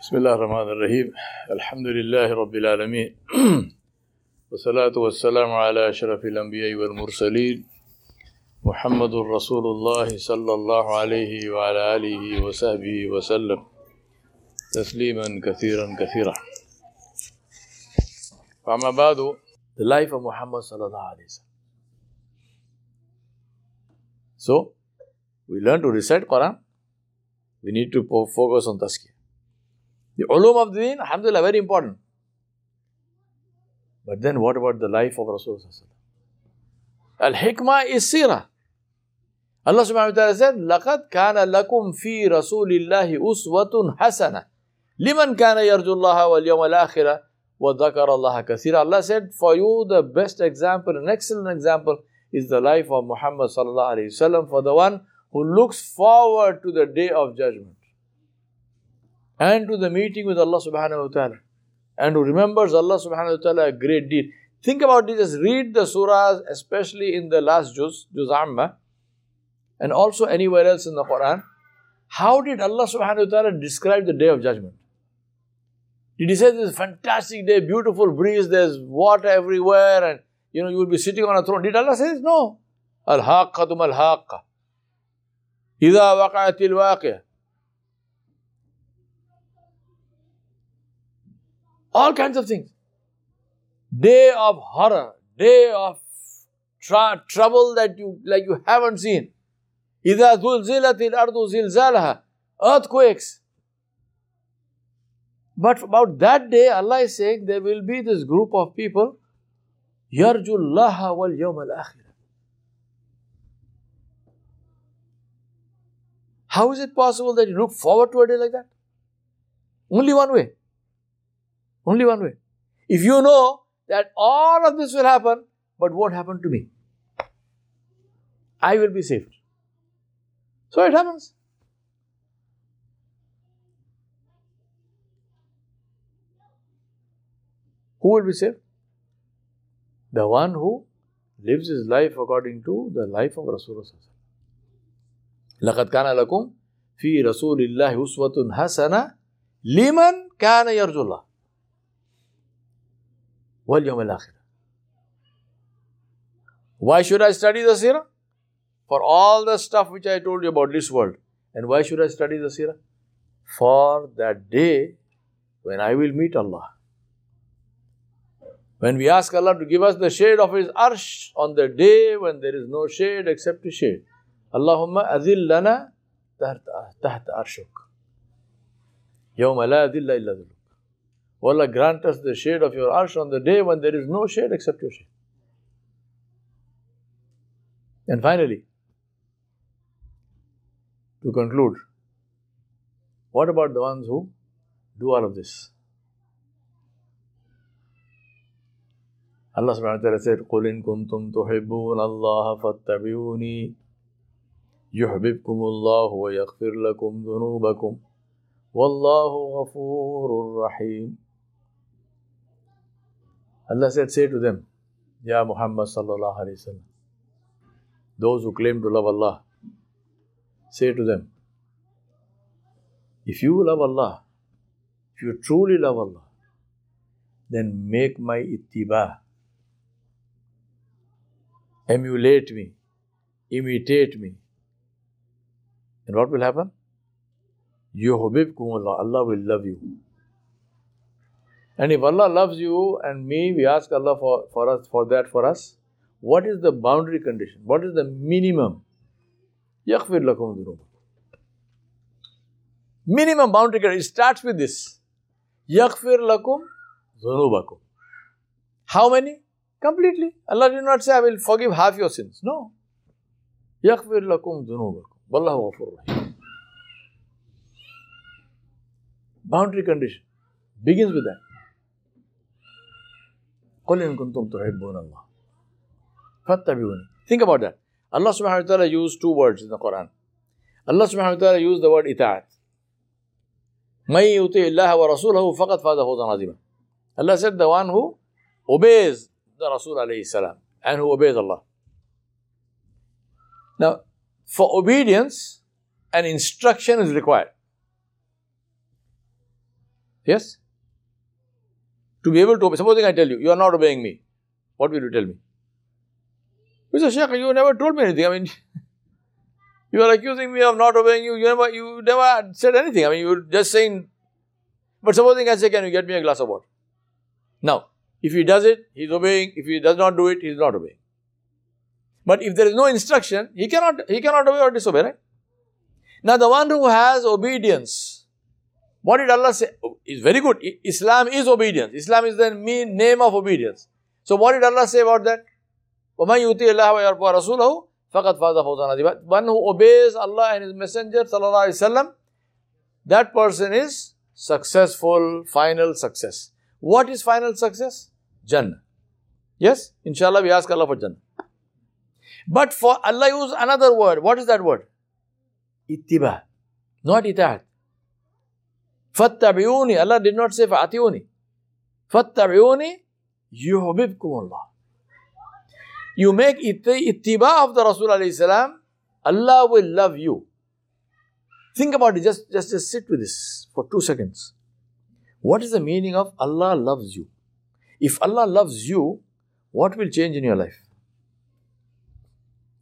بسم الله الرحمن الرحيم. الحمد لله رب العالمين. والصلاة والسلام على أشرف الأنبياء والمرسلين. محمد رسول الله صلى الله عليه وعلى آله وصحبه وسلم. تسليما كثيرا كثيرا. فأما بعد the life of Muhammad صلى الله عليه وسلم So, we learn to recite Quran. We need to focus on tazkiyah. The ulum of the deen, alhamdulillah, very important. But then what about the life of Rasulullah? Al hikmah is sirah. Allah subhanahu wa ta'ala said, لَقَدْ كَانَ لَكُمْ فِي رَسُولِ اللَّهِ أُسْوَةٌ حَسَنَةٌ لِمَنْ كَانَ يَرْجُو اللَّهَ وَالْيَوْمَ الْآخِرَةَ وَذَكَرَ اللَّهَ كَثِيرًا Allah said, for you the best example, an excellent example is the life of Muhammad sallallahu alayhi wasallam for the one who looks forward to the day of judgment and to the meeting with Allah subhanahu wa ta'ala and who remembers Allah subhanahu wa ta'ala a great deed. Think about this, just read the surahs, especially in the last juz, juz amma, and also anywhere else in the Quran. How did Allah subhanahu wa ta'ala describe the day of judgment? Did he say this fantastic day, beautiful breeze, there's water everywhere, and you know you will be sitting on a throne? Did Allah say this? No. Al-haqqatum al-haqqa. إذا وقعت الواقعة all kinds of things. Day of horror, day of tra- trouble that you like you haven't seen. إذا زلزلت الأرض زلزالها earthquakes. But about that day, Allah is saying there will be this group of people يرجو الله واليوم الآخر. How is it possible that you look forward to a day like that? Only one way. Only one way. If you know that all of this will happen, but won't happen to me, I will be saved. So it happens. Who will be saved? The one who lives his life according to the life of Rasulullah. لقد كان لكم في رسول الله أسوة حسنة لمن كان يرجو الله واليوم الآخر Why should I study the seerah? For all the stuff which I told you about this world. And why should I study the seerah? For that day when I will meet Allah. When we ask Allah to give us the shade of His arsh on the day when there is no shade except His shade. Allahumma azil lana tahta arshuk. Yawma la adilla illa dhuluk. Allah grant us the shade of your arsh on the day when there is no shade except your shade. And finally, to conclude, what about the ones who do all of this? Allah subhanahu wa ta'ala said, قُلْ إِن كُنْتُمْ تُحِبُّونَ اللَّهَ فَاتَّبِعُونِي يُحْبِبْكُمُ اللَّهُ وَيَغْفِرْ لَكُمْ ذُنُوبَكُمْ وَاللَّهُ غَفُورٌ رَحِيمٌ Allah said, say to them, Ya Muhammad sallallahu alayhi wasallam, those who claim to love Allah, say to them, if you love Allah, if you truly love Allah, then make my ittiba, emulate me, imitate me. And what will happen? Yuhbibkum Allah, Allah will love you. And if Allah loves you and me, we ask Allah for, for us for that for us. What is the boundary condition? What is the minimum? يغفر لكم ذنوبكم. Minimum boundary condition. It starts with this. يغفر لكم ذنوبكم. How many? Completely. Allah did not say, I will forgive half your sins. No. يغفر لكم ذنوبكم. والله غفور رحيم. Boundary condition. Begins with that. قل إن كنتم تحبون الله فاتبعوني Think about that. Allah subhanahu wa ta'ala used two words in the Quran. Allah subhanahu wa ta'ala used the word ita'at. من يطيع الله ورسوله فقد فاز فوزا عظيما. Allah said the one who obeys the Rasul alayhi salam and who obeys Allah. Now, for obedience, an instruction is required. Yes? To be able to obey. Supposing I tell you, you are not obeying me. What will you tell me? You say, you never told me anything. I mean, you are accusing me of not obeying you. You never, you never said anything. I mean, you were just saying. But supposing I say, can you get me a glass of water? Now, if he does it, he is obeying. If he does not do it, he is not obeying. But if there is no instruction, he cannot, he cannot obey or disobey, right? Now, the one who has obedience, what did Allah say? Is very good. Islam is obedience. Islam is the name of obedience. So, what did Allah say about that? وَمَنْ يُطِيِ اللَّهَ وَرَسُولَهُ فَقَدْ فَازَ فَوْزًا عَظِيمًا One who obeys Allah and His Messenger sallallahu alaihi wasallam, that person is successful, final success. What is final success? Jannah. Yes? Inshallah, we ask Allah for Jannah. But for Allah use another word. What is that word? Ittiba. Not itaat. Fattabi'uni. Allah did not say fa'atiuni. Fattabi'uni yuhbibkum Allah. You make ittiba of the Rasul alayhi salam, Allah will love you. Think about it. Just, just, just sit with this for two seconds. What is the meaning of Allah loves you? If Allah loves you, what will change in your life?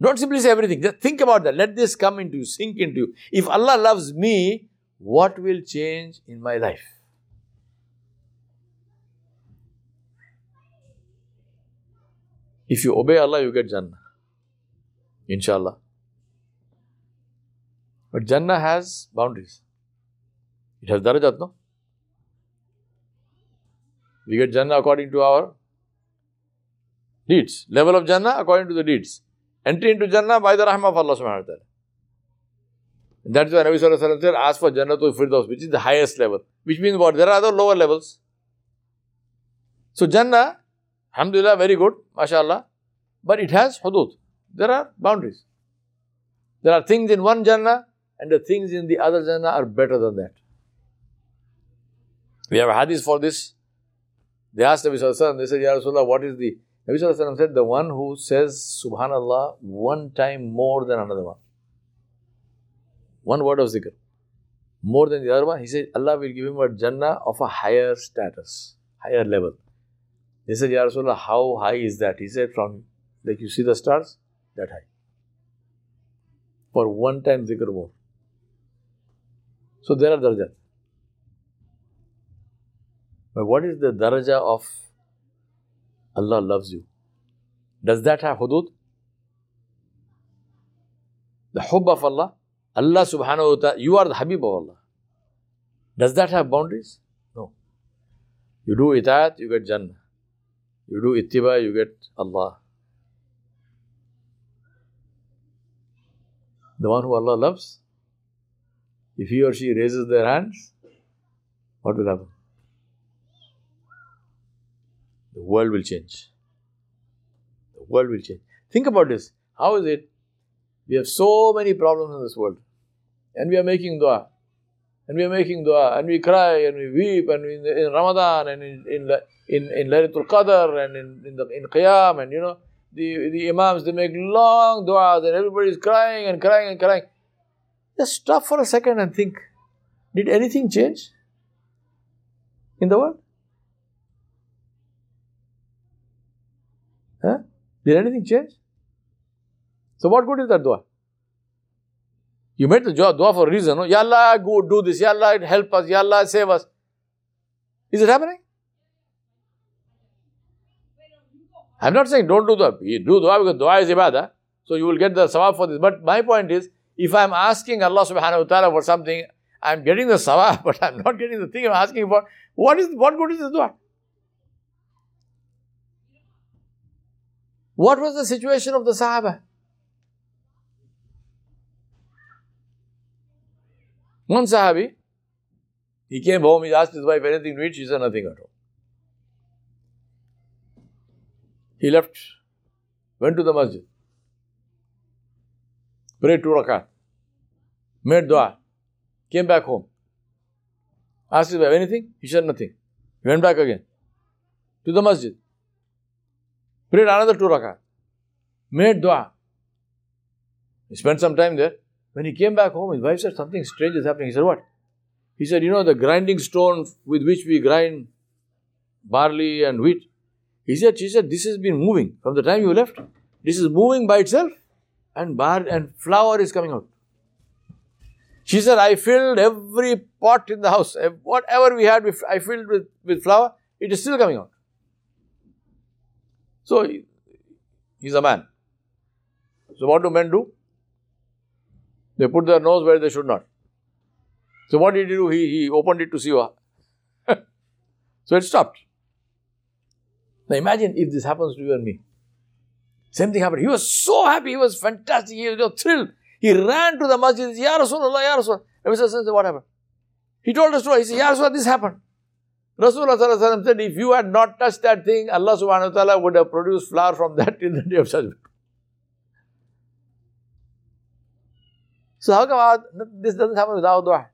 Don't simply say everything. Just think about that. Let this come into you, sink into you. If Allah loves me, what will change in my life? If you obey Allah, you get Jannah. Inshallah. But Jannah has boundaries. It has darajat, no? We get Jannah according to our deeds. Level of Jannah according to the deeds. Entry into Jannah by the rahmah of Allah subhanahu wa ta'ala. That's why Nabi Sallallahu Alaihi Wasallam said, ask for Jannah to Firdaus, which is the highest level. Which means what? There are other lower levels. So Jannah, Alhamdulillah, very good, mashallah. But it has hudud. There are boundaries. There are things in one Jannah and the things in the other Jannah are better than that. We have hadith for this. They asked Nabi Sallallahu Alaihi Wasallam, they said, Ya Rasulullah, what is the Nabi Sallallahu Alaihi said, the one who says Subhanallah one time more than another one. One word of zikr. More than the other one, he said, Allah will give him a Jannah of a higher status, higher level. They said, Ya Rasulullah, how high is that? He said, from, like you see the stars, that high. For one time zikr more. So there are darajat. But what is the daraja of Allah loves you. Does that have hudud? The hub of Allah, Allah subhanahu wa ta'ala, you are the Habib of Allah. Does that have boundaries? No. You do itaat, you get Jannah. You do ittiba, you get Allah. The one who Allah loves, if he or she raises their hands, what will happen? the world will change. The world will change. Think about this. How is it? We have so many problems in this world. And we are making dua. And we are making dua. And we cry and we weep. And in, in Ramadan and in, in, in, in Laylatul Qadr and in, in, the, in Qiyam. And you know, the, the Imams, they make long du'as and everybody is crying and crying and crying. Just stop for a second and think. Did anything change in the world? Huh? Did anything change? So what good is that dua? You made the dua for a reason. No? Ya Allah, go do this. Ya Allah, help us. Ya Allah, save us. Is it happening? I'm not saying don't do dua. Do dua because dua is ibadah. So you will get the sawab for this. But my point is, if I'm asking Allah subhanahu wa ta'ala for something, I'm getting the sawab, but I'm not getting the thing I'm asking for. What is what good is this dua? What was the situation of the Sahaba? One Sahabi, he came home, he asked his wife anything to eat, she said nothing at all. He left, went to the masjid, prayed two rakat, made dua, came back home. Asked his wife anything, he said nothing. He went back again to the masjid. Prayed another two rakat. Made dua. He spent some time there. When he came back home, his wife said, Something strange is happening. He said, What? He said, You know, the grinding stone with which we grind barley and wheat. He said, She said, This has been moving from the time you left. This is moving by itself, and bar and flour is coming out. She said, I filled every pot in the house. Whatever we had, I filled with, with flour. It is still coming out. So, he's a man. So, what do men do? They put their nose where they should not. So, what did he do? He, he opened it to see. What. so, it stopped. Now, imagine if this happens to you and me. Same thing happened. He was so happy. He was fantastic. He was thrilled. He ran to the masjid. He said, Ya Rasulullah, Ya Rasulullah. Nabi said, what happened? He told story. He said, Ya Rasulullah, this happened. Rasulullah said, if you had not touched that thing, Allah subhanahu wa ta'ala would have produced flour from that in the day of judgment. So how come this doesn't happen without dua?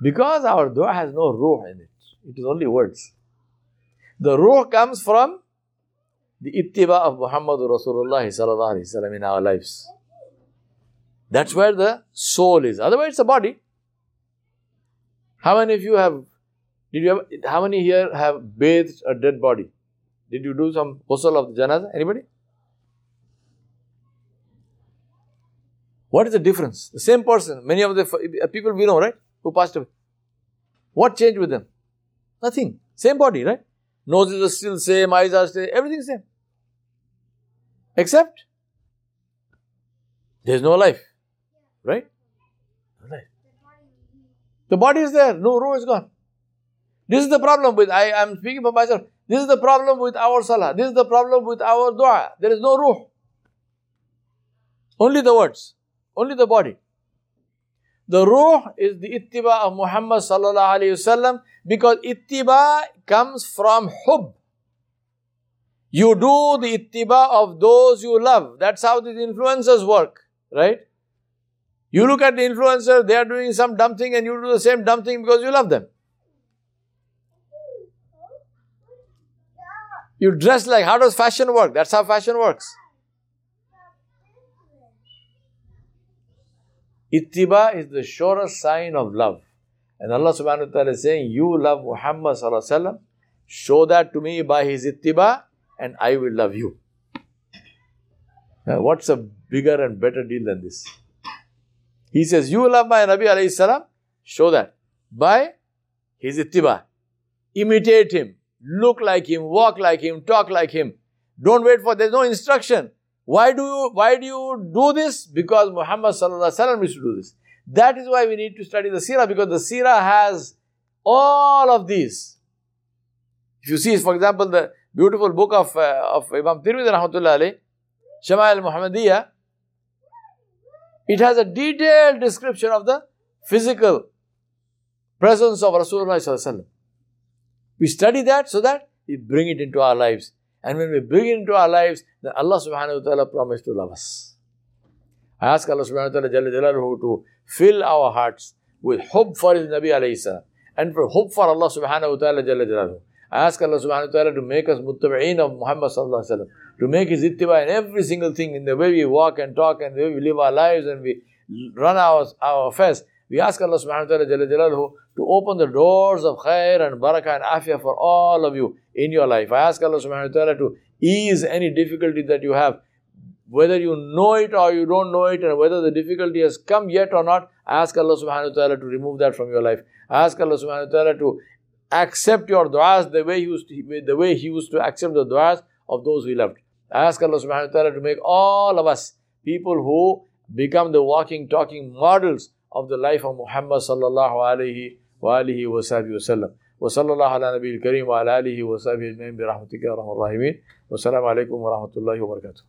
Because our dua has no ruh in it. It is only words. The ruh comes from the ittiba of Muhammad Rasulullah sallallahu alaihi wasallam in our lives. That's where the soul is. Otherwise, it's a body. How many of you have, did you have, how many here have bathed a dead body? Did you do some ghusl of the janazah? Anybody? What is the difference? The same person, many of the uh, people we know, right? Who passed away. What changed with them? Nothing. Same body, right? Nose is still same, eyes are still, everything same. Except there is no life. Right? The body is there, no ruh is gone. This is the problem with, I am speaking for myself, this is the problem with our salah, this is the problem with our dua. There is no ruh. Only the words, only the body. The ruh is the ittiba of Muhammad sallallahu alayhi wasallam because ittiba comes from hub. You do the ittiba of those you love. That's how these influencers work, right? You look at the influencer, they are doing some dumb thing and you do the same dumb thing because you love them. You dress like, how does fashion work? That's how fashion works. Ittiba is the surest sign of love. And Allah subhanahu wa ta'ala is saying, You love Muhammad sallallahu alayhi wa show that to me by his ittiba, and I will love you. Now, what's a bigger and better deal than this? He says, You love my Nabi alayhi salam, show that by his ittiba. Imitate him, look like him, walk like him, talk like him. Don't wait for, there's no instruction. Why do you, why do you do this? Because Muhammad sallallahu alaihi wasallam used to do this. That is why we need to study the seerah because the seerah has all of these. If you see, for example, the beautiful book of, uh, of Imam Tirmidhi rahmatullah alayhi, Shama'il Muhammadiyah, it has a detailed description of the physical presence of Rasulullah. We study that so that we bring it into our lives. And when we bring into our lives, then Allah subhanahu wa ta'ala promised to love us. I ask Allah subhanahu wa ta'ala to fill our hearts with hope for His Nabi alayhi salam and for hope for Allah subhanahu wa ta'ala I ask Allah subhanahu wa ta'ala to make us muttabi'een of Muhammad sallallahu alayhi wa sallam, to make his ittiba in every single thing, in the way we walk and talk and the way we live our lives and we run our, our affairs. We ask Allah subhanahu wa ta'ala to open the doors of khair and barakah and afiyah for all of you in your life. I ask Allah subhanahu wa ta'ala to ease any difficulty that you have, whether you know it or you don't know it, and whether the difficulty has come yet or not. I ask Allah subhanahu wa ta'ala to remove that from your life. I ask Allah subhanahu wa ta'ala to accept your du'as the way he used to, the way he used to accept the du'as of those we loved. I ask Allah subhanahu wa ta'ala to make all of us people who become the walking, talking models of the life of Muhammad sallallahu alayhi wa alihi wa sahbihi wa sallam. وصلى الله على نبي الكريم وعلى آله وصحبه أجمعين برحمتك يا أرحم الراحمين والسلام عليكم ورحمة الله وبركاته